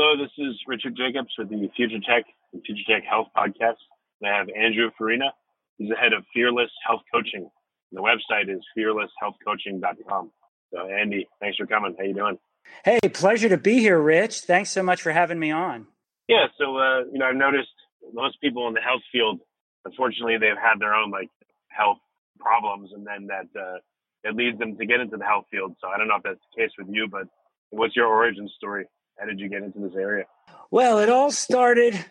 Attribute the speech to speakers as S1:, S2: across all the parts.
S1: Hello, this is Richard Jacobs with the Future Tech and Future Tech Health podcast. And I have Andrew Farina. He's the head of Fearless Health Coaching. And the website is fearlesshealthcoaching.com. So, Andy, thanks for coming. How you doing?
S2: Hey, pleasure to be here, Rich. Thanks so much for having me on.
S1: Yeah, so uh, you know, I've noticed most people in the health field, unfortunately, they've had their own like health problems, and then that uh, it leads them to get into the health field. So I don't know if that's the case with you, but what's your origin story? How did you get into this area?
S2: Well, it all started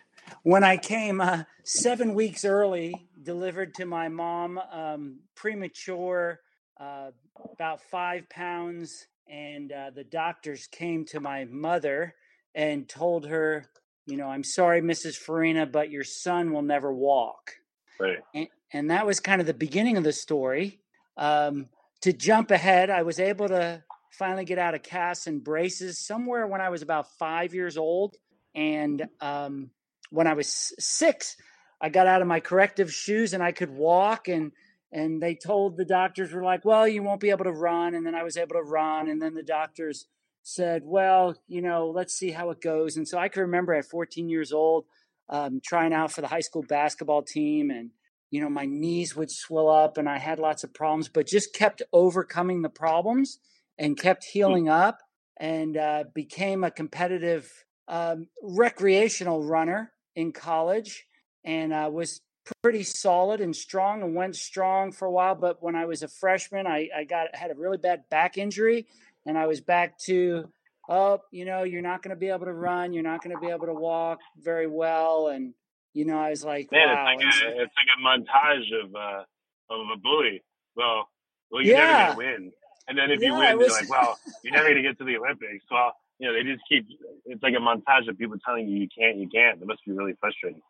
S2: when I came uh, seven weeks early, delivered to my mom, um, premature uh, about five pounds, and uh, the doctors came to my mother and told her, you know, I'm sorry, Mrs. Farina, but your son will never walk.
S1: Right.
S2: And, and that was kind of the beginning of the story. Um, to jump ahead, I was able to finally get out of casts and braces somewhere when I was about five years old. And um, when I was six, I got out of my corrective shoes and I could walk and and they told the doctors were like well you won't be able to run and then i was able to run and then the doctors said well you know let's see how it goes and so i can remember at 14 years old um, trying out for the high school basketball team and you know my knees would swell up and i had lots of problems but just kept overcoming the problems and kept hmm. healing up and uh, became a competitive um, recreational runner in college and uh, was pretty solid and strong and went strong for a while. But when I was a freshman, I, I got had a really bad back injury, and I was back to, oh, you know, you're not going to be able to run, you're not going to be able to walk very well, and you know, I was like,
S1: man,
S2: wow.
S1: it's like, a, it's like a montage of uh, of a bully. Well, well, you're yeah. never to win, and then if yeah, you win, you're like, well, you're never going to get to the Olympics. Well, you know, they just keep. It's like a montage of people telling you you can't, you can't. It must be really frustrating.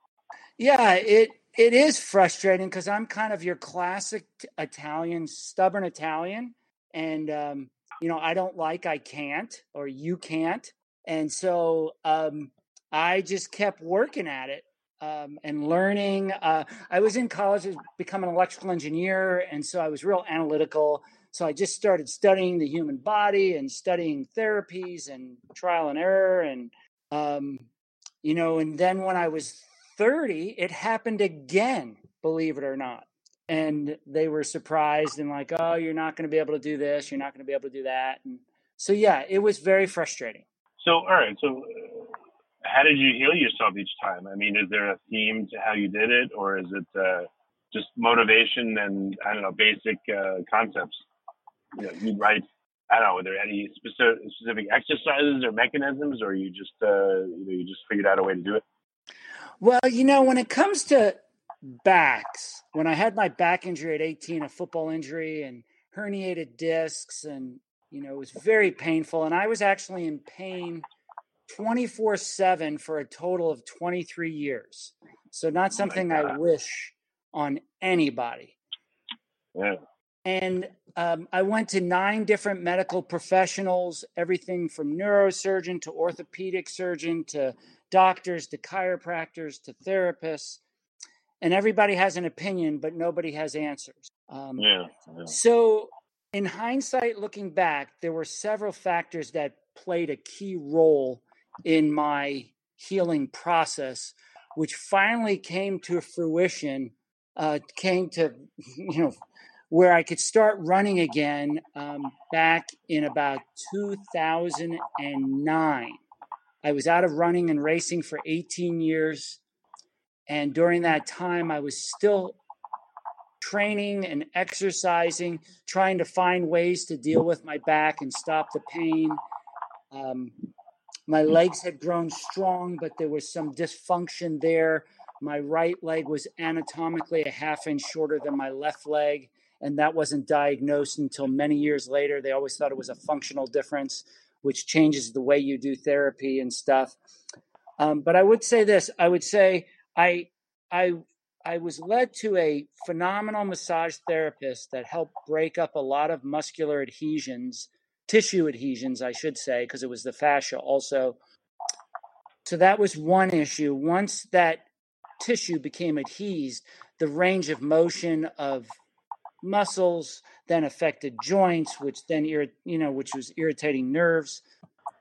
S2: Yeah, it it is frustrating because I'm kind of your classic Italian, stubborn Italian, and um, you know I don't like I can't or you can't, and so um, I just kept working at it um, and learning. Uh, I was in college to become an electrical engineer, and so I was real analytical. So I just started studying the human body and studying therapies and trial and error, and um, you know, and then when I was 30, it happened again, believe it or not. And they were surprised and like, oh, you're not going to be able to do this. You're not going to be able to do that. And so, yeah, it was very frustrating.
S1: So, all right. So, uh, how did you heal yourself each time? I mean, is there a theme to how you did it, or is it uh, just motivation and, I don't know, basic uh, concepts? You know, you write I don't know, were there any specific, specific exercises or mechanisms, or you just uh, you know you just figured out a way to do it?
S2: Well, you know, when it comes to backs, when I had my back injury at 18, a football injury and herniated discs, and, you know, it was very painful. And I was actually in pain 24 7 for a total of 23 years. So, not oh something oh I wish on anybody.
S1: Yeah.
S2: And um, I went to nine different medical professionals, everything from neurosurgeon to orthopedic surgeon to doctors to chiropractors to therapists. and everybody has an opinion, but nobody has answers.
S3: Um, yeah,
S2: yeah. So, in hindsight, looking back, there were several factors that played a key role in my healing process, which finally came to fruition, uh, came to, you know, where I could start running again um, back in about 2009. I was out of running and racing for 18 years. And during that time, I was still training and exercising, trying to find ways to deal with my back and stop the pain. Um, my legs had grown strong, but there was some dysfunction there. My right leg was anatomically a half inch shorter than my left leg, and that wasn't diagnosed until many years later. They always thought it was a functional difference, which changes the way you do therapy and stuff. Um, but I would say this: I would say I I I was led to a phenomenal massage therapist that helped break up a lot of muscular adhesions tissue adhesions, I should say, because it was the fascia also. So that was one issue. Once that tissue became adhesed, the range of motion of muscles then affected joints, which then you know, which was irritating nerves.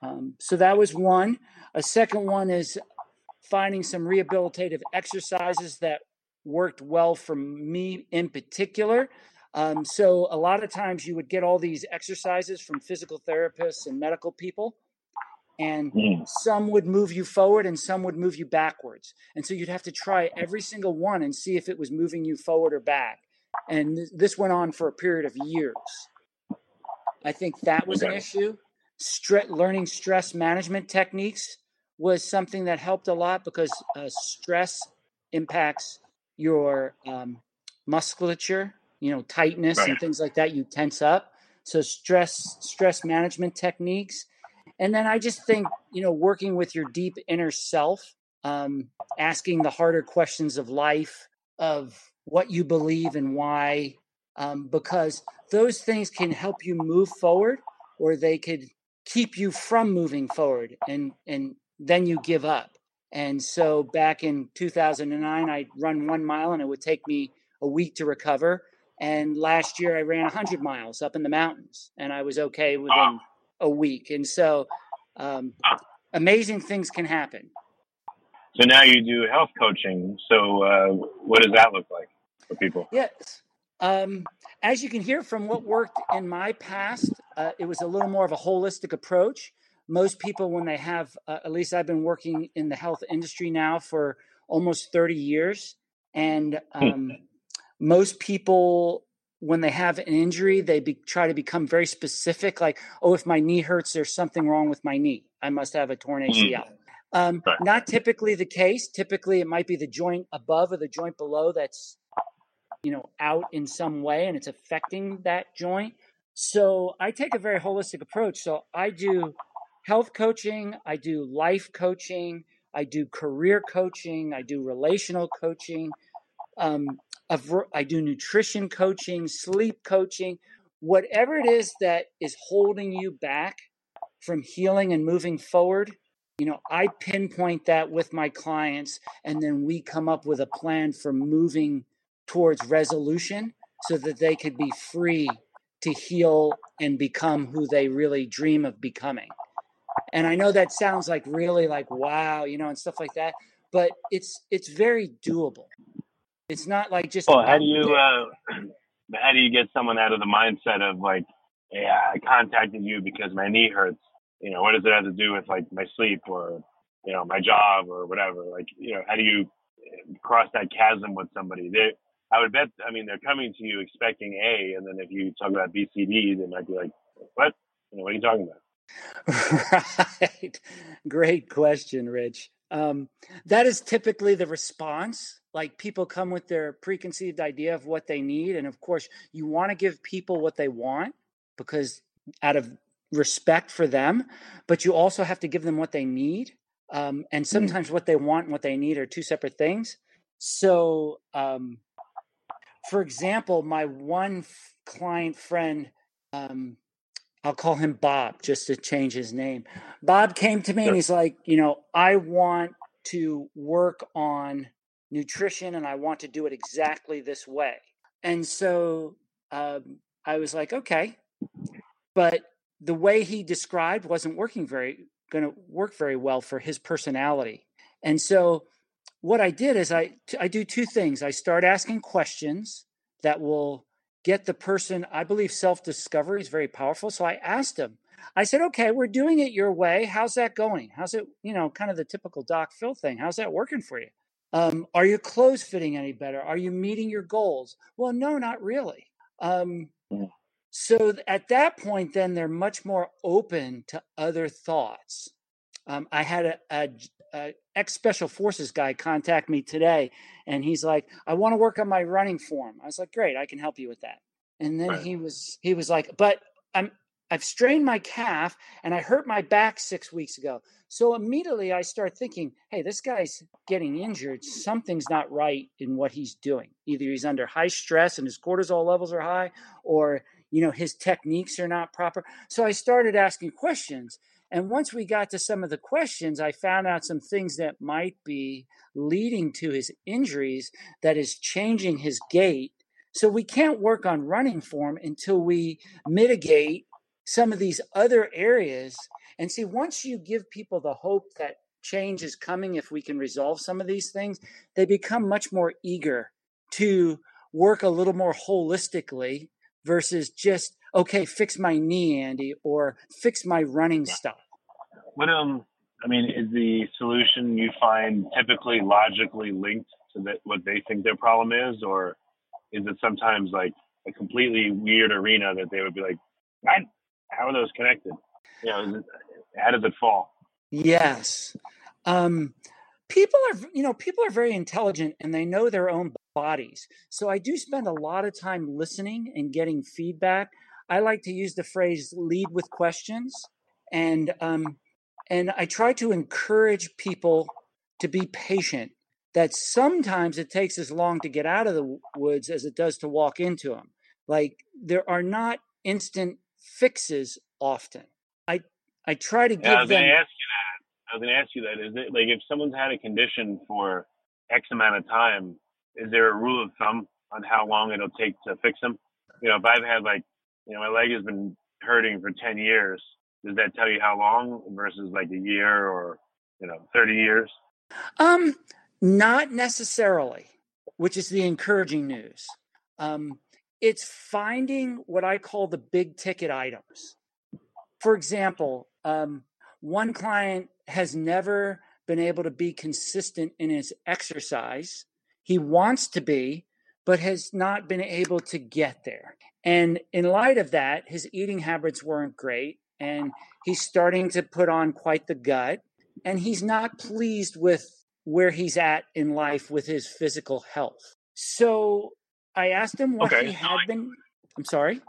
S2: Um, so that was one. A second one is finding some rehabilitative exercises that worked well for me in particular. Um, so a lot of times you would get all these exercises from physical therapists and medical people, and mm. some would move you forward and some would move you backwards. And so you'd have to try every single one and see if it was moving you forward or back. And this went on for a period of years. I think that was okay. an issue. Stre- learning stress management techniques was something that helped a lot because uh, stress impacts your um, musculature you know tightness right. and things like that you tense up so stress stress management techniques and then i just think you know working with your deep inner self um, asking the harder questions of life of what you believe and why um, because those things can help you move forward or they could keep you from moving forward and and then you give up and so back in 2009 i'd run one mile and it would take me a week to recover and last year I ran 100 miles up in the mountains and I was okay within a week. And so um, amazing things can happen.
S3: So now you do health coaching. So uh, what does that look like for people?
S2: Yes. Um, as you can hear from what worked in my past, uh, it was a little more of a holistic approach. Most people, when they have, uh, at least I've been working in the health industry now for almost 30 years. And hmm. um, most people when they have an injury they be, try to become very specific like oh if my knee hurts there's something wrong with my knee i must have a torn acl mm. um, right. not typically the case typically it might be the joint above or the joint below that's you know out in some way and it's affecting that joint so i take a very holistic approach so i do health coaching i do life coaching i do career coaching i do relational coaching um, I do nutrition coaching, sleep coaching, whatever it is that is holding you back from healing and moving forward. You know, I pinpoint that with my clients, and then we come up with a plan for moving towards resolution so that they could be free to heal and become who they really dream of becoming. And I know that sounds like really like wow, you know, and stuff like that, but it's it's very doable. It's not like just.
S3: Well, how do you uh, how do you get someone out of the mindset of like, yeah, I contacted you because my knee hurts. You know, what does it have to do with like my sleep or you know my job or whatever? Like, you know, how do you cross that chasm with somebody? They, I would bet. I mean, they're coming to you expecting A, and then if you talk about B, C, D, they might be like, "What? You know, what are you talking about?"
S2: right. Great question, Rich. Um, that is typically the response. Like people come with their preconceived idea of what they need. And of course, you want to give people what they want because out of respect for them, but you also have to give them what they need. Um, and mm. sometimes what they want and what they need are two separate things. So, um, for example, my one f- client friend, um, I'll call him Bob just to change his name. Bob came to me sure. and he's like, you know, I want to work on nutrition and I want to do it exactly this way. And so um, I was like, okay. But the way he described wasn't working very, going to work very well for his personality. And so what I did is I, I do two things. I start asking questions that will get the person, I believe self discovery is very powerful. So I asked him, I said, okay, we're doing it your way. How's that going? How's it, you know, kind of the typical Doc Phil thing? How's that working for you? Um, are your clothes fitting any better? Are you meeting your goals? Well, no, not really. Um, so at that point, then they're much more open to other thoughts. Um, I had a, a, a ex special forces guy contact me today, and he's like, "I want to work on my running form." I was like, "Great, I can help you with that." And then right. he was he was like, "But I'm I've strained my calf and I hurt my back six weeks ago. So immediately I start thinking, hey, this guy's getting injured. Something's not right in what he's doing. Either he's under high stress and his cortisol levels are high, or you know, his techniques are not proper. So I started asking questions. And once we got to some of the questions, I found out some things that might be leading to his injuries that is changing his gait. So we can't work on running form until we mitigate some of these other areas. And see, once you give people the hope that change is coming, if we can resolve some of these things, they become much more eager to work a little more holistically versus just, okay, fix my knee, Andy, or fix my running stuff.
S3: What, um, I mean, is the solution you find typically logically linked to the, what they think their problem is, or is it sometimes like a completely weird arena that they would be like, how are those connected? You know, how does it fall?
S2: Yes. Um, people are, you know, people are very intelligent and they know their own bodies. So I do spend a lot of time listening and getting feedback. I like to use the phrase lead with questions. And, um, and I try to encourage people to be patient that sometimes it takes as long to get out of the woods as it does to walk into them. Like there are not instant fixes often. I I try to give
S3: yeah, I was
S2: them.
S3: Gonna ask you that. I was going to ask you that. Is it like if someone's had a condition for X amount of time, is there a rule of thumb on how long it'll take to fix them? You know, if I've had like, you know, my leg has been hurting for 10 years, does that tell you how long versus like a year or, you know, 30 years?
S2: Um, not necessarily, which is the encouraging news. Um, it's finding what I call the big ticket items. For example, um, one client has never been able to be consistent in his exercise. He wants to be, but has not been able to get there. And in light of that, his eating habits weren't great. And he's starting to put on quite the gut. And he's not pleased with where he's at in life with his physical health. So I asked him what okay. he had been. I'm sorry.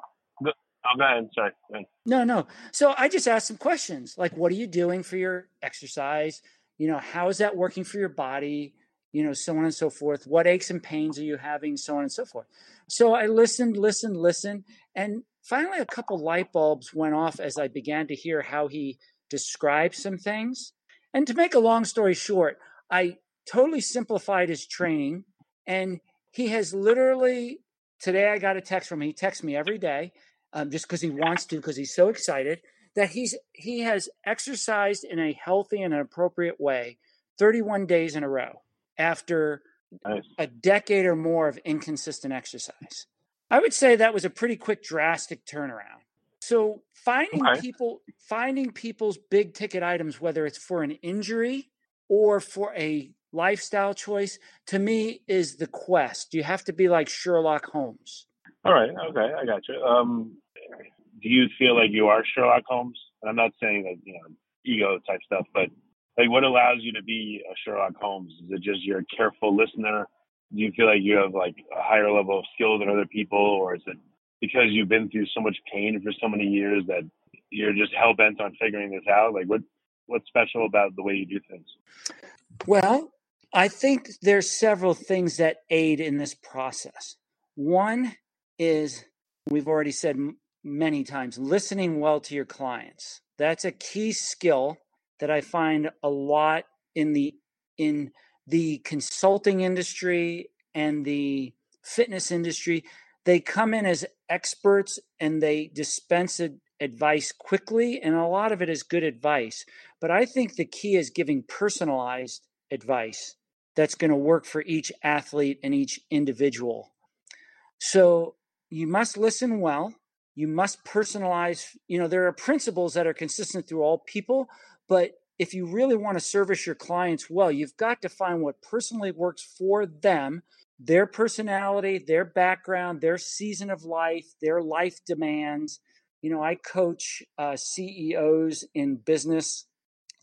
S3: oh, go ahead. Sorry. Go ahead.
S2: No, no. So I just asked some questions like, what are you doing for your exercise? You know, how is that working for your body? You know, so on and so forth. What aches and pains are you having? So on and so forth. So I listened, listened, listened. And finally, a couple light bulbs went off as I began to hear how he described some things. And to make a long story short, I totally simplified his training and he has literally today I got a text from him. He texts me every day, um, just because he wants to, because he's so excited that he's he has exercised in a healthy and an appropriate way 31 days in a row after nice. a decade or more of inconsistent exercise. I would say that was a pretty quick drastic turnaround. So finding okay. people finding people's big ticket items whether it's for an injury or for a lifestyle choice to me is the quest. You have to be like Sherlock Holmes.
S3: All right. Okay. I got you. Um, do you feel like you are Sherlock Holmes? And I'm not saying that, you know, ego type stuff, but like what allows you to be a Sherlock Holmes? Is it just you're a careful listener? Do you feel like you have like a higher level of skill than other people? Or is it because you've been through so much pain for so many years that you're just hell bent on figuring this out? Like what, what's special about the way you do things?
S2: Well, I think there's several things that aid in this process. One is we've already said many times listening well to your clients. That's a key skill that I find a lot in the in the consulting industry and the fitness industry, they come in as experts and they dispense advice quickly, and a lot of it is good advice. But I think the key is giving personalized advice that's going to work for each athlete and each individual. So you must listen well. You must personalize. You know, there are principles that are consistent through all people, but if you really want to service your clients well, you've got to find what personally works for them, their personality, their background, their season of life, their life demands. You know, I coach uh, CEOs in business,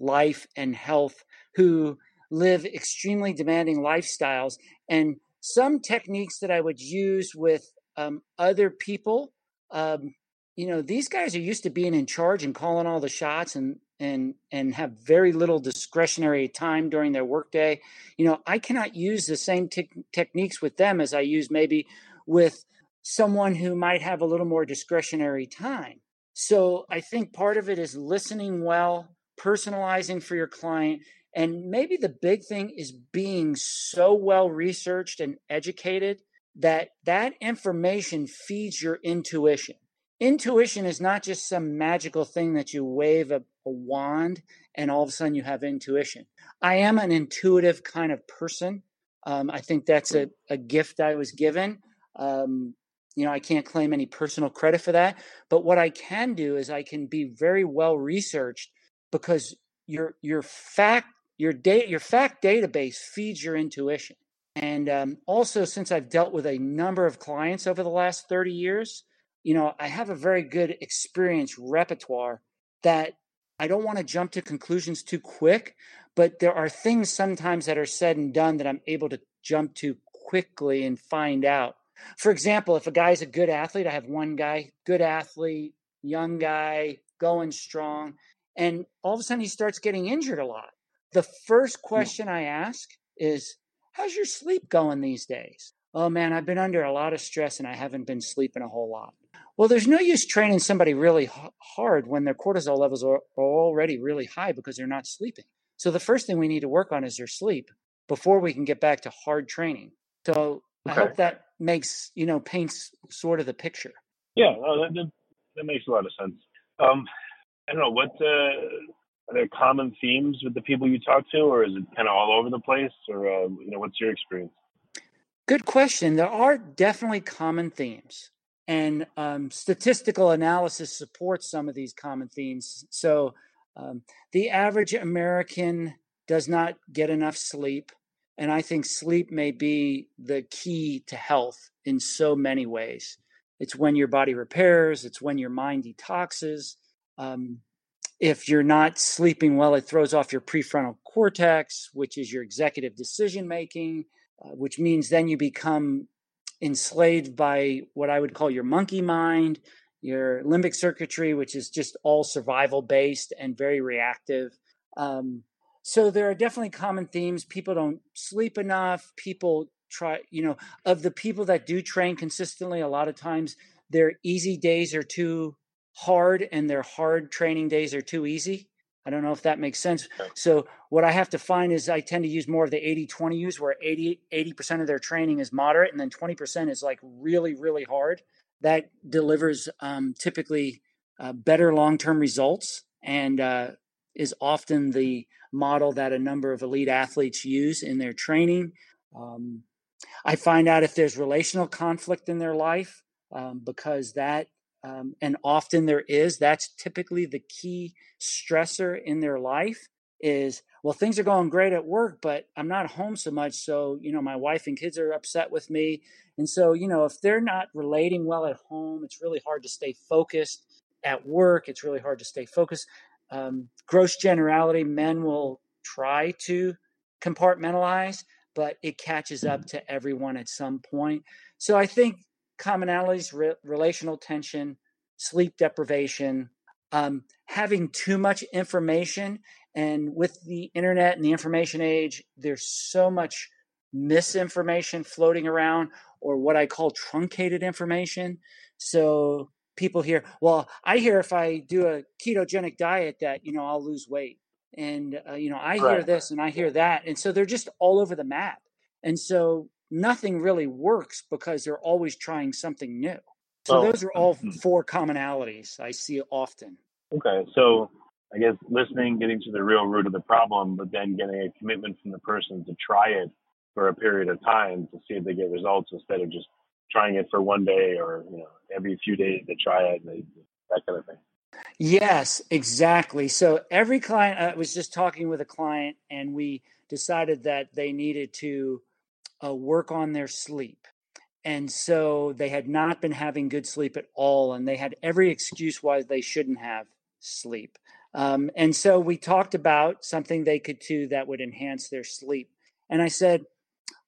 S2: life, and health who live extremely demanding lifestyles. And some techniques that I would use with um, other people, um, you know, these guys are used to being in charge and calling all the shots and and and have very little discretionary time during their workday. You know, I cannot use the same te- techniques with them as I use maybe with someone who might have a little more discretionary time. So I think part of it is listening well, personalizing for your client, and maybe the big thing is being so well researched and educated that that information feeds your intuition. Intuition is not just some magical thing that you wave a, a wand and all of a sudden you have intuition. I am an intuitive kind of person. Um, I think that's a, a gift I was given. Um, you know, I can't claim any personal credit for that. But what I can do is I can be very well researched because your your fact your data your fact database feeds your intuition and um, also since i've dealt with a number of clients over the last 30 years you know i have a very good experience repertoire that i don't want to jump to conclusions too quick but there are things sometimes that are said and done that i'm able to jump to quickly and find out for example if a guy's a good athlete i have one guy good athlete young guy going strong and all of a sudden he starts getting injured a lot the first question I ask is, How's your sleep going these days? Oh man, I've been under a lot of stress and I haven't been sleeping a whole lot. Well, there's no use training somebody really hard when their cortisol levels are, already really high because they're not sleeping. So the first thing we need to work on is their sleep before we can get back to hard training. So okay. I hope that makes, you know, paints sort of the picture.
S3: Yeah, that, that, that makes a lot of sense. Um, I don't know what uh, are there common themes with the people you talk to, or is it kind of all over the place? Or uh, you know, what's your experience?
S2: Good question. There are definitely common themes, and um, statistical analysis supports some of these common themes. So, um, the average American does not get enough sleep, and I think sleep may be the key to health in so many ways. It's when your body repairs. It's when your mind detoxes. Um, if you're not sleeping well, it throws off your prefrontal cortex, which is your executive decision making, uh, which means then you become enslaved by what I would call your monkey mind, your limbic circuitry, which is just all survival based and very reactive. Um, so there are definitely common themes. People don't sleep enough. People try, you know, of the people that do train consistently, a lot of times their easy days are too hard and their hard training days are too easy. I don't know if that makes sense. So what I have to find is I tend to use more of the 80-20 use where 80 80% of their training is moderate and then 20% is like really really hard. That delivers um, typically uh, better long-term results and uh, is often the model that a number of elite athletes use in their training. Um, I find out if there's relational conflict in their life um, because that um, and often there is that's typically the key stressor in their life is well things are going great at work but i'm not home so much so you know my wife and kids are upset with me. And so you know if they're not relating well at home it's really hard to stay focused at work it's really hard to stay focused. Um, gross generality men will try to compartmentalize but it catches up to everyone at some point. So i think commonalities, re- relational tension, sleep deprivation, um, having too much information. And with the internet and the information age, there's so much misinformation floating around, or what I call truncated information. So people hear, well, I hear if I do a ketogenic diet that, you know, I'll lose weight. and uh, you know I
S3: Right.
S2: hear this and I hear that, and so they're just all over the map, and so nothing really works because they're always trying something new. So
S3: Oh,
S2: those are all
S3: mhm.
S2: four commonalities I see often.
S3: Okay, so I guess listening, getting to the real root of the problem, but then getting a commitment from the person to try it for a period of time to see if they get results instead of just trying it for one day or you know every few days they try it and they, that kind of thing.
S2: Yes, exactly. So every client, I was just talking with a client, and we decided that they needed to uh, work on their sleep. And so they had not been having good sleep at all, and they had every excuse why they shouldn't have sleep. Um, and so we talked about something they could do that would enhance their sleep. And I said,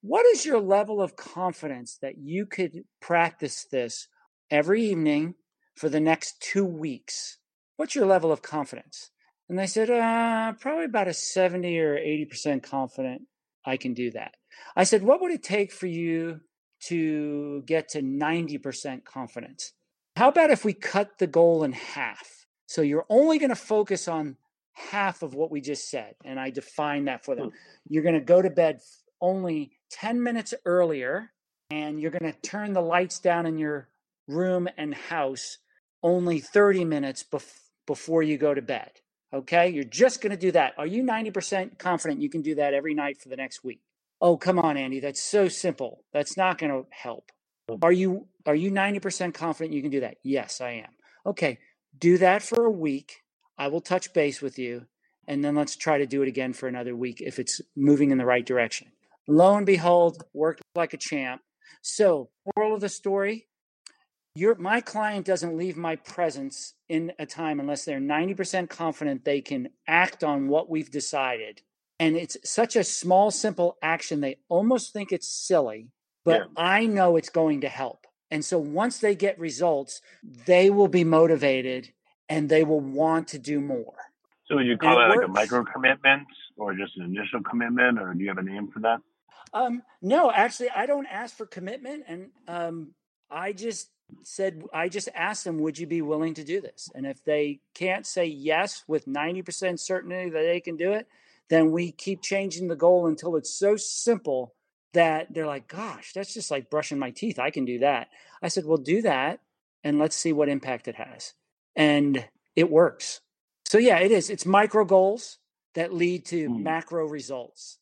S2: What is your level of confidence that you could practice this every evening for the next two weeks? What's your level of confidence? And they said, uh, probably about a 70 or 80% confident I can do that. I said, what would it take for you to get to 90% confidence? How about if we cut the goal in half? So you're only going to focus on half of what we just said. And I define that for them. Hmm. You're going to go to bed only 10 minutes earlier, and you're going to turn the lights down in your room and house only 30 minutes bef- before you go to bed. Okay, you're just going to do that. Are you 90% confident you can do that every night for the next week? Oh, come on, Andy. That's so simple. That's not going to help. Mm. Are you are you 90% confident you can do that? Yes, I am. Okay, do that for a week. I will touch base with you and then let's try to do it again for another week if it's moving in the right direction. Lo and behold, worked like a champ. So, moral of the story, your my client doesn't leave my presence in a time unless they're 90% confident they can act on what we've decided and it's such a small simple action they almost think it's silly but
S3: Yeah.
S2: i know it's going to help and so once they get results they will be motivated and they will want to do more
S3: So would you call
S2: it
S3: that like a micro commitment or just an initial commitment or do you have a name for that?
S2: Um, no, actually, I don't ask for commitment, and um, I just said I just asked them, "Would you be willing to do this?" And if they can't say yes with ninety percent certainty that they can do it, then we keep changing the goal until it's so simple that they're like, "Gosh, that's just like brushing my teeth. I can do that." I said, "Well, do that, and let's see what impact it has." And it works. So yeah, it is. It's micro goals that lead to
S3: Hmm.
S2: macro results.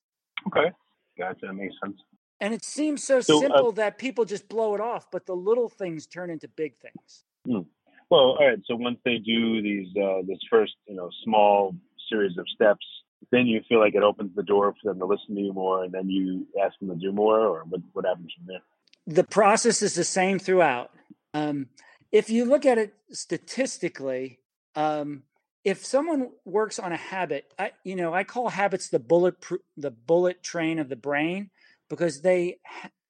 S3: Okay. Gotcha. That makes sense.
S2: And it seems so,
S3: So, uh,
S2: simple that people just blow it off, but the little things turn into big things.
S3: Well, all right. So once they do these, uh, this first, you know, small series of steps, then you feel like it opens the door for them to listen to you more, and then you ask them to do more, or what, what happens from there?
S2: The process is the same throughout. Um, if you look at it statistically, um, if someone works on a habit, I, you know, I call habits the bullet pr- the bullet train of the brain because they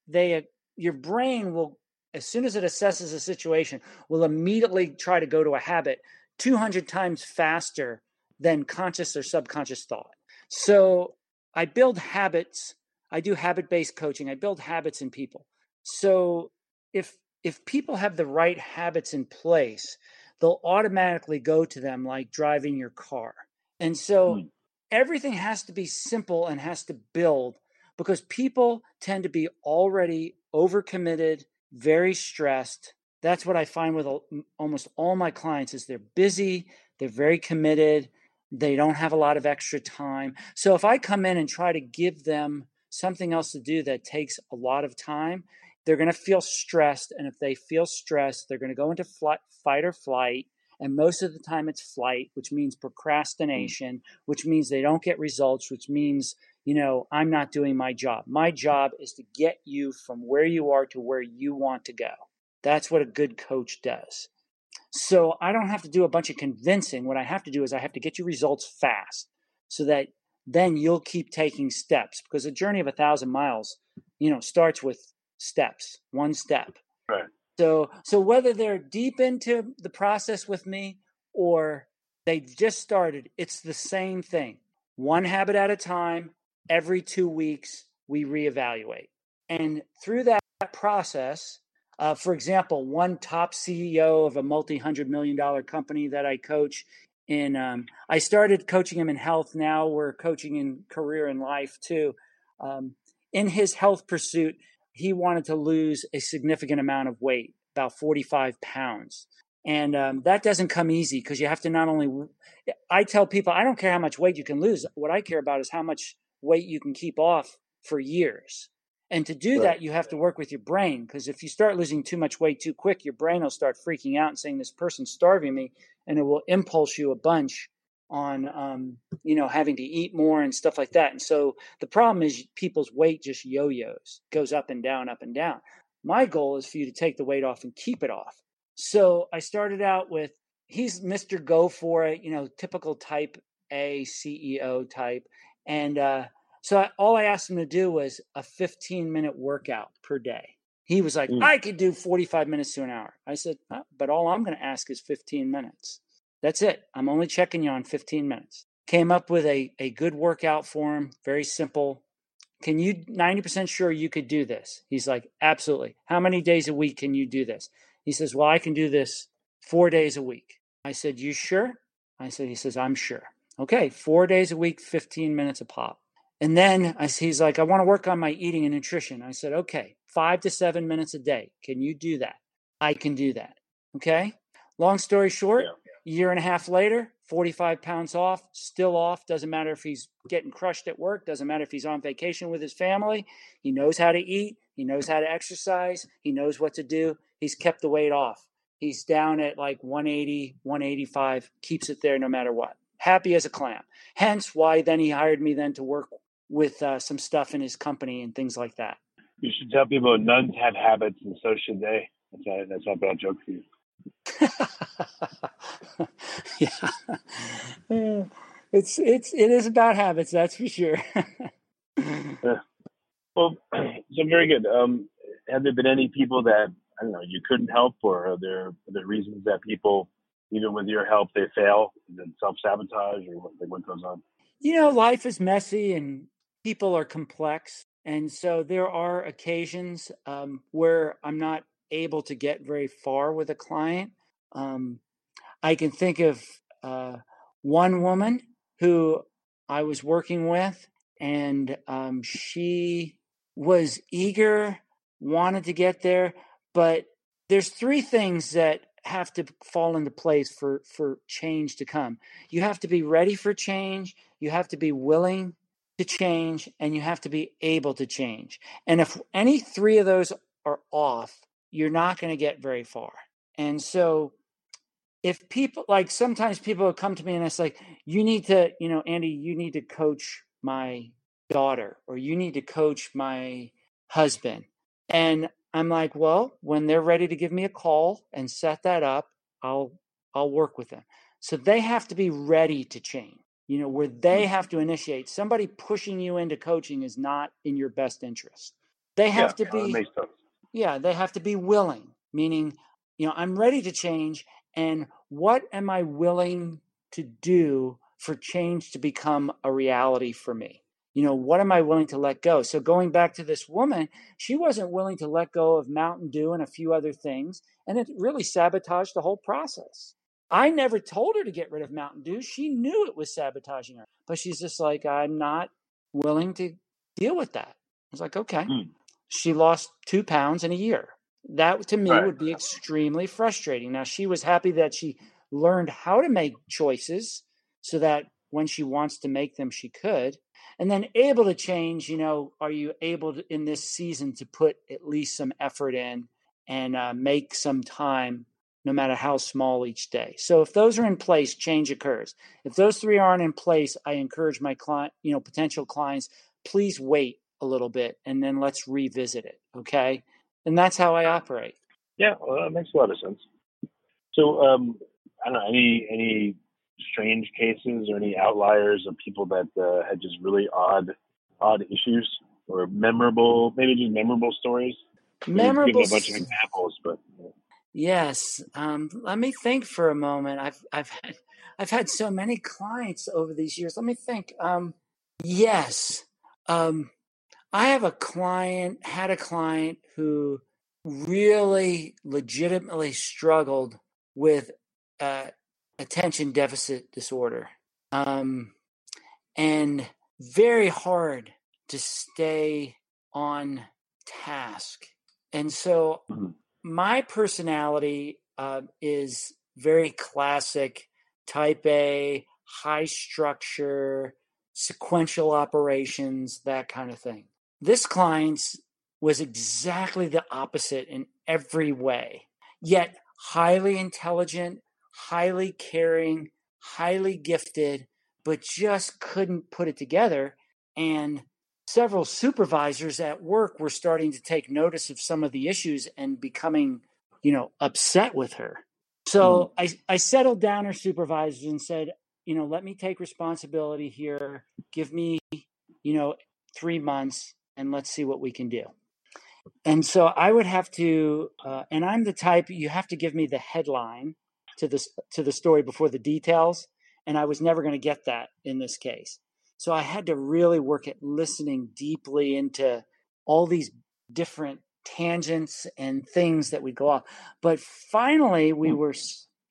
S2: they uh, your brain will as soon as it assesses a situation will immediately try to go to a habit 200 times faster than conscious or subconscious thought. So I build habits. I do habit based coaching. I build habits in people. So if if people have the right habits in place, they'll automatically go to them like driving your car. And so
S3: Hmm.
S2: everything has to be simple and has to build because people tend to be already overcommitted, very stressed. That's what I find with almost all my clients is they're busy, they're very committed, they don't have a lot of extra time. So if I come in and try to give them something else to do that takes a lot of time, they're going to feel stressed and if they feel stressed, they're going to go into flight, fight or flight and most of the time it's flight, which means mm. procrastination, which means they don't get results, which means you know, I'm not doing my job. My job is to get you from where you are to where you want to go. That's what a good coach does. So I don't have to do a bunch of convincing. What I have to do is I have to get you results fast so that then you'll keep taking steps because a journey of a thousand miles, you know, starts with steps, one step.
S3: Right.
S2: So, so whether they're deep into the process with me or they just started, it's the same thing. One habit at a time, every two weeks, we reevaluate. And through that process, uh, for example, one top CEO of a multi hundred million dollar company that I coach, in um, I started coaching him in health. Now we're coaching in career and life too. Um, in his health pursuit, he wanted to lose a significant amount of weight, about 45 pounds. And um, that doesn't come easy because you have to not only, I tell people, I don't care how much weight you can lose. What I care about is how much weight you can keep off for years. And to do right. that, you have to work with your brain because if you start losing too much weight too quick, your brain will start freaking out and saying, This person's starving me. And it will impulse you a bunch on, um, you know, having to eat more and stuff like that. And so the problem is people's weight just yo yos, goes up and down, up and down. My goal is for you to take the weight off and keep it off. So I started out with, he's Mr. Go for it, you know, typical type A CEO type. And, uh, so I, all I asked him to do was a 15 minute workout per day. He was like, mm. I could do 45 minutes to an hour. I said, oh, but all I'm going to ask is 15 minutes. That's it. I'm only checking you on 15 minutes. Came up with a, a good workout for him, very simple. Can you 90% sure you could do this? He's like, absolutely. How many days a week can you do this? He says, well, I can do this four days a week. I said, you sure? I said, he says, I'm sure. Okay, four days a week, 15 minutes a pop. And then I, he's like, I want to work on my eating and nutrition. I said, okay, five to seven minutes a day. Can you do that? I can do that. Okay. Long story short, yeah. year and a half later, 45 pounds off, still off. Doesn't matter if he's getting crushed at work, doesn't matter if he's on vacation with his family. He knows how to eat, he knows how to exercise, he knows what to do. He's kept the weight off. He's down at like 180, 185, keeps it there no matter what. Happy as a clam. Hence why then he hired me then to work with uh, some stuff in his company and things like that.
S3: You should tell people nuns have habits, and so should they. That's a, that's a bad joke for you.
S2: yeah, it's it's it is about habits, that's for sure.
S3: yeah. Well, so very good. Um, have there been any people that I don't know you couldn't help, or are there are there reasons that people, even with your help, they fail and then self sabotage, or what, what goes on?
S2: You know, life is messy, and people are complex. And so there are occasions um, where I'm not able to get very far with a client. Um, I can think of uh, one woman who I was working with, and um, she was eager, wanted to get there, but there's three things that have to fall into place for for change to come. You have to be ready for change. You have to be willing to change and you have to be able to change. And if any three of those are off, you're not going to get very far. And so if people like sometimes people come to me and it's like, you need to, you know, Andy, you need to coach my daughter or you need to coach my husband. And I'm like, well, when they're ready to give me a call and set that up, I'll I'll work with them. So they have to be ready to change you know, where they mm. have to initiate. Somebody pushing you into coaching is not in your best interest. They have yeah, to be, yeah, they have to be willing, meaning, you know, I'm ready to change. And what am I willing to do for change to become a reality for me? You know, what am I willing to let go? So, going back to this woman, she wasn't willing to let go of Mountain Dew and a few other things. And it really sabotaged the whole process. I never told her to get rid of Mountain Dew. She knew it was sabotaging her, but she's just like, I'm not willing to deal with that. I was like, okay. Mm. She lost two pounds in a year. That to me right. would be extremely frustrating. Now, she was happy that she learned how to make choices so that when she wants to make them, she could. And then able to change, you know, are you able to, in this season to put at least some effort in and uh, make some time no matter how small each day. So if those are in place, change occurs. If those three aren't in place, I encourage my client, you know, potential clients, please wait a little bit and then let's revisit it. Okay. And that's how I operate.
S3: Yeah, well, that makes a lot of sense. So, um, I don't know, any, any strange cases or any outliers of people that uh, had just really odd, odd issues or memorable, maybe just memorable stories?
S2: Memorable.
S3: Give a bunch of examples, but.
S2: Yes. Um, let me think for a moment. I've I've had I've had so many clients over these years. Let me think. Um, yes. Um, I have a client, had a client who really legitimately struggled with uh, attention deficit disorder. Um, and very hard to stay on task. And so mm-hmm. My personality uh, is very classic type A, high structure, sequential operations, that kind of thing. This client's was exactly the opposite in every way, yet highly intelligent, highly caring, highly gifted, but just couldn't put it together. And several supervisors at work were starting to take notice of some of the issues and becoming, you know, upset with her. So mm. I, I settled down her supervisors and said, you know, let me take responsibility here. Give me, you know, three months and let's see what we can do. And so I would have to, uh, and I'm the type you have to give me the headline to this to the story before the details, and I was never going to get that in this case. So I had to really work at listening deeply into all these different tangents and things that we go off. But finally, we hmm. were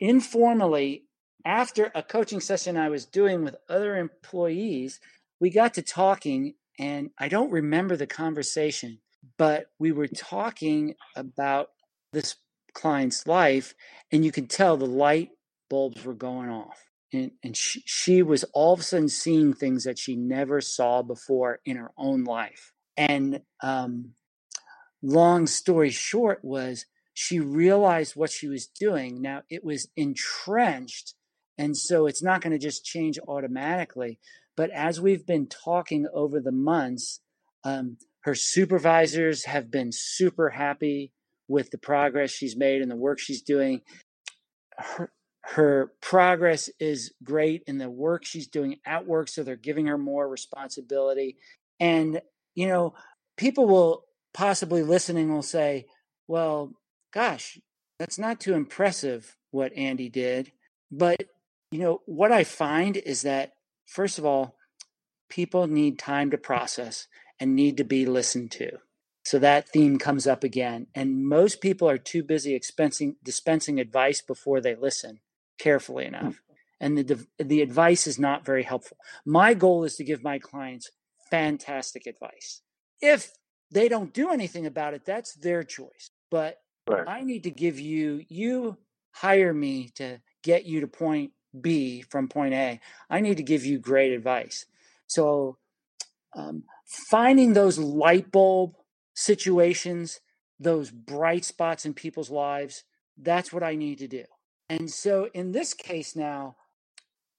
S2: informally after a coaching session I was doing with other employees, we got to talking, and I don't remember the conversation, but we were talking about this client's life, and you could tell the light bulbs were going off. And, and she, she was all of a sudden seeing things that she never saw before in her own life. And um, long story short was she realized what she was doing. Now it was entrenched, and so it's not going to just change automatically. But as we've been talking over the months, um, her supervisors have been super happy with the progress she's made and the work she's doing. Her, her progress is great in the work she's doing at work, so they're giving her more responsibility. And, you know, people will possibly listening will say, well, gosh, that's not too impressive what Andy did. But, you know, what I find is that, first of all, people need time to process and need to be listened to. So that theme comes up again. And most people are too busy expensing, dispensing advice before they listen carefully hmm. enough. And the, the advice is not very helpful. My goal is to give my clients fantastic advice. If they don't do anything about it, that's their choice. But right. I need to give you, you hire me to get you to point B from point A. I need to give you great advice. So um, finding those light bulb situations, those bright spots in people's lives, that's what I need to do. And so in this case now,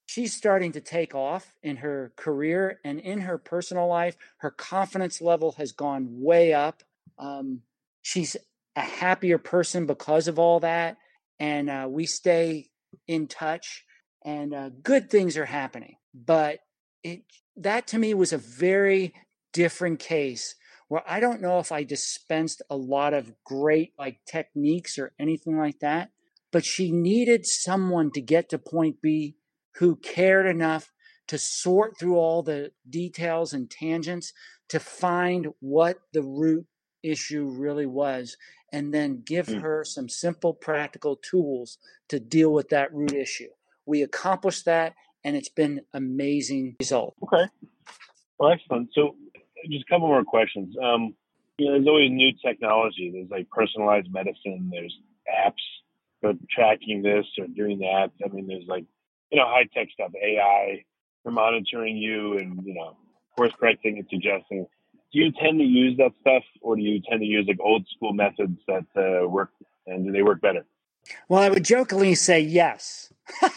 S2: she's starting to take off in her career and in her personal life. Her confidence level has gone way up. Um, she's a happier person because of all that. And uh, we stay in touch, and uh, good things are happening. But it that to me was a very different case where I don't know if I dispensed a lot of great like techniques or anything like that, but she needed someone to get to point B who cared enough to sort through all the details and tangents to find what the root issue really was and then give mm. her some simple practical tools to deal with that root issue. We accomplished that and it's been amazing result.
S3: Okay. Well, excellent. So just a couple more questions. Um, you know, there's always new technology. There's like personalized medicine. There's apps for tracking this or doing that. I mean, there's like, you know, high tech stuff, AI for monitoring you and, you know, course correcting and suggesting. Do you tend to use that stuff or do you tend to use like old school methods that uh, work and do they work better?
S2: Well, I would jokingly say yes.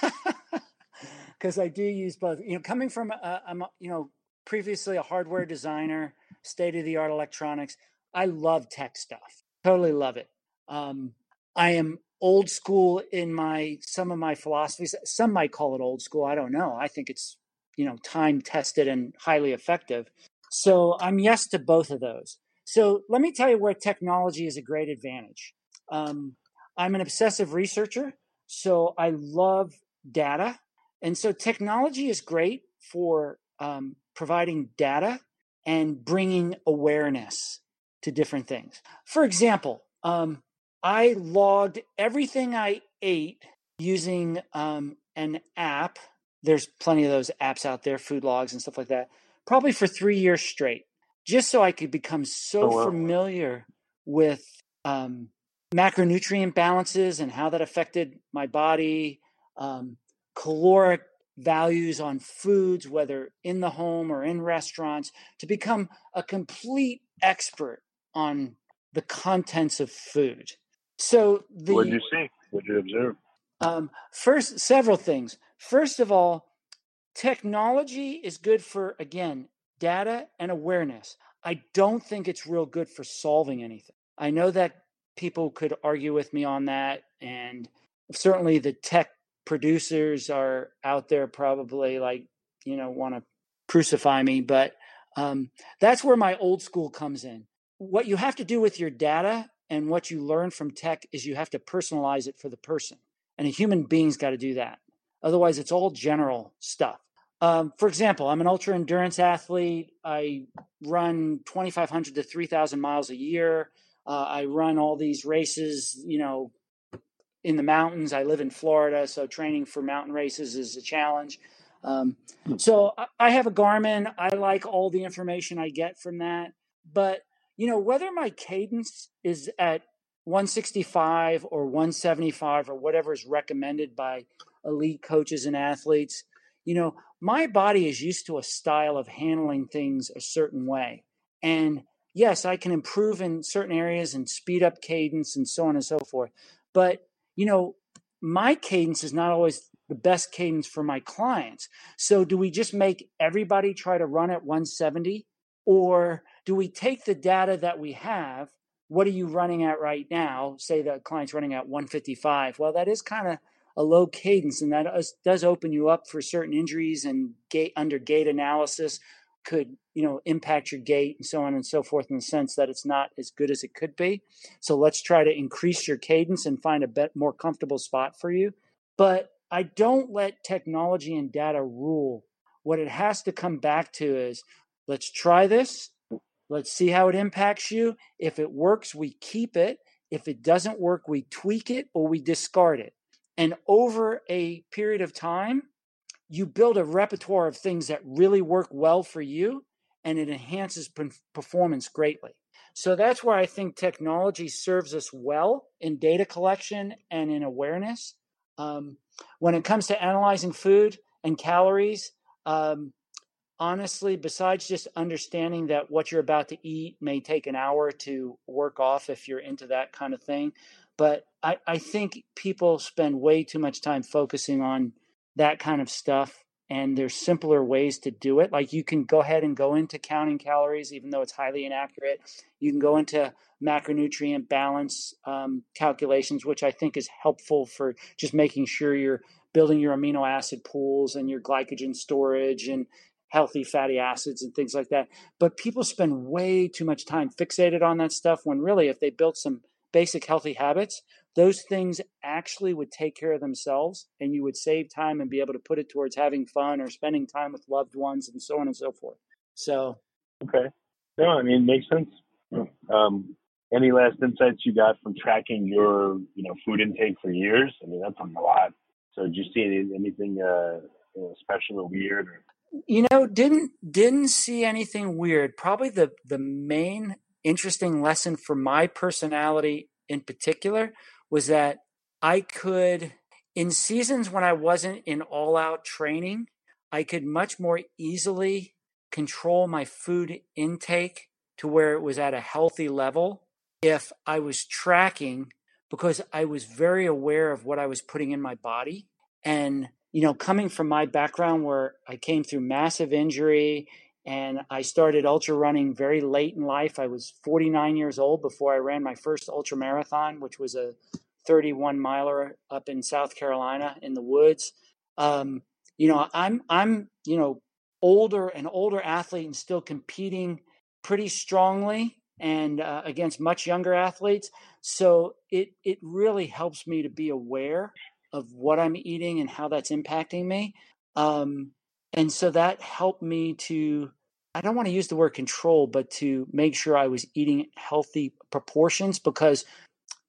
S2: Because I do use both. You know, coming from, I'm, you know, previously a hardware designer, state of the art electronics. I love tech stuff. Totally love it. Um, I am old school in my some of my philosophies. Some might call it old school. I don't know. I think it's you know time tested and highly effective. So I'm yes to both of those. So let me tell you where technology is a great advantage. Um, I'm an obsessive researcher, so I love data, and so technology is great for um, providing data and bringing awareness to different things. For example, um, I logged everything I ate using um, an app. There's plenty of those apps out there, food logs and stuff like that, probably for three years straight, just so I could become so oh, wow. familiar with um, macronutrient balances and how that affected my body, um, caloric values on foods, whether in the home or in restaurants, to become a complete expert on the contents of food. So, the,
S3: what did you see? What did you observe?
S2: Um, first, several things. First of all, technology is good for again data and awareness. I don't think it's real good for solving anything. I know that people could argue with me on that, and certainly the tech producers are out there probably like you know want to crucify me but um, that's where my old school comes in what you have to do with your data and what you learn from tech is you have to personalize it for the person and a human being's got to do that otherwise it's all general stuff um, for example i'm an ultra endurance athlete i run 2500 to 3000 miles a year uh, i run all these races you know in the mountains. I live in Florida, so training for mountain races is a challenge. Um, hmm. so I have a Garmin. I like all the information I get from that. But, you know, whether my cadence is at 165 or 175 or whatever is recommended by elite coaches and athletes, you know, my body is used to a style of handling things a certain way. And yes, I can improve in certain areas and speed up cadence and so on and so forth. But you know, my cadence is not always the best cadence for my clients. So do we just make everybody try to run at 170 or do we take the data that we have? What are you running at right now? Say the client's running at 155. Well, that is kind of a low cadence and that does open you up for certain injuries and gait under gait analysis could you know impact your gait and so on and so forth in the sense that it's not as good as it could be so let's try to increase your cadence and find a bit more comfortable spot for you but i don't let technology and data rule what it has to come back to is let's try this let's see how it impacts you if it works we keep it if it doesn't work we tweak it or we discard it and over a period of time you build a repertoire of things that really work well for you and it enhances performance greatly. So that's where I think technology serves us well in data collection and in awareness. Um, when it comes to analyzing food and calories, um, honestly, besides just understanding that what you're about to eat may take an hour to work off if you're into that kind of thing, but I, I think people spend way too much time focusing on that kind of stuff and there's simpler ways to do it. Like you can go ahead and go into counting calories even though it's highly inaccurate. You can go into macronutrient balance um, calculations which i think is helpful for just making sure you're building your amino acid pools and your glycogen storage and healthy fatty acids and things like that but people spend way too much time fixated on that stuff when really if they built some basic healthy habits those things actually would take care of themselves and you would save time and be able to put it towards having fun or spending time with loved ones and so on and so forth. So,
S3: okay. No, I mean, makes sense. Um, any last insights you got from tracking your, you know, food intake for years? I mean, that's a lot. So, did you see any, anything uh, you know, special or weird? Or?
S2: You know, didn't didn't see anything weird. Probably the the main interesting lesson for my personality in particular was that I could, in seasons when I wasn't in all out training, I could much more easily control my food intake to where it was at a healthy level if I was tracking because I was very aware of what I was putting in my body. And, you know, coming from my background where I came through massive injury and I started ultra running very late in life. I was 49 years old before I ran my first ultra marathon, which was a 31 miler up in South Carolina in the woods. Um, you know, I'm I'm you know older an older athlete and still competing pretty strongly and uh, against much younger athletes. So it it really helps me to be aware of what I'm eating and how that's impacting me. Um, and so that helped me to I don't want to use the word control, but to make sure I was eating healthy proportions because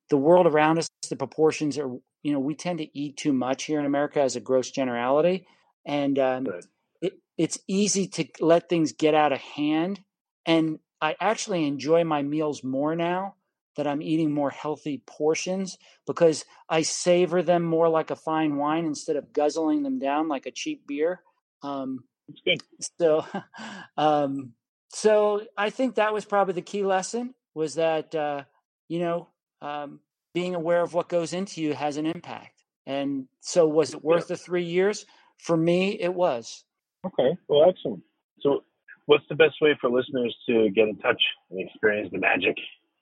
S2: the world around us, the proportions are you know we tend to eat too much here in America as a gross generality, and um, right. it, it's easy to let things get out of hand. And I actually enjoy my meals more now that I'm eating more healthy portions because I savor them more like a fine wine instead of guzzling them down like a cheap beer. Um,
S3: good.
S2: So, um, so I think that was probably the key lesson was that uh, you know um, being aware of what goes into you has an impact. And so, was it worth yeah. the three years? For me, it was.
S3: Okay, well, excellent. So, what's the best way for listeners to get in touch and experience the magic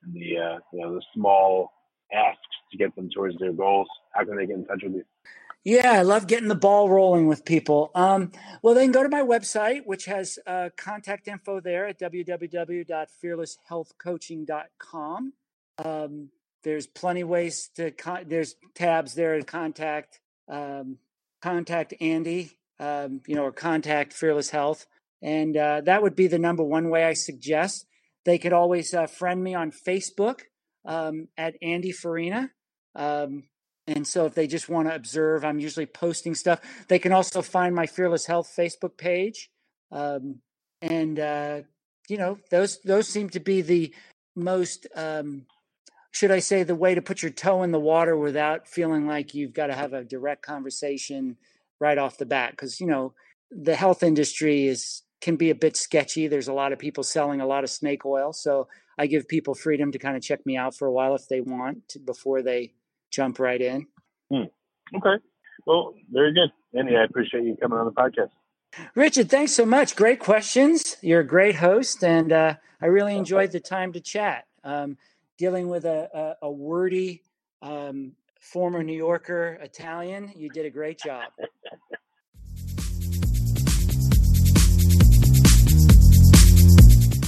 S3: and the uh, you know the small asks to get them towards their goals? How can they get in touch with you?
S2: Yeah, I love getting the ball rolling with people. Um, well, they can go to my website, which has uh, contact info there at www.fearlesshealthcoaching.com. Um, there's plenty ways to con- there's tabs there to contact um, contact Andy, um, you know, or contact Fearless Health, and uh, that would be the number one way I suggest. They could always uh, friend me on Facebook um, at Andy Farina. Um, and so if they just want to observe, I'm usually posting stuff. They can also find my Fearless Health Facebook page. Um, and uh, you know, those those seem to be the most um, should I say the way to put your toe in the water without feeling like you've got to have a direct conversation right off the bat because you know the health industry is can be a bit sketchy. There's a lot of people selling a lot of snake oil, so I give people freedom to kind of check me out for a while if they want to, before they jump right in.
S3: Hmm. Okay. Well, very good. Andy, I appreciate you coming on the podcast.
S2: Richard, thanks so much. Great questions. You're a great host, and uh, I really enjoyed the time to chat. Um, dealing with a, a, a wordy um, former New Yorker Italian, you did a great job.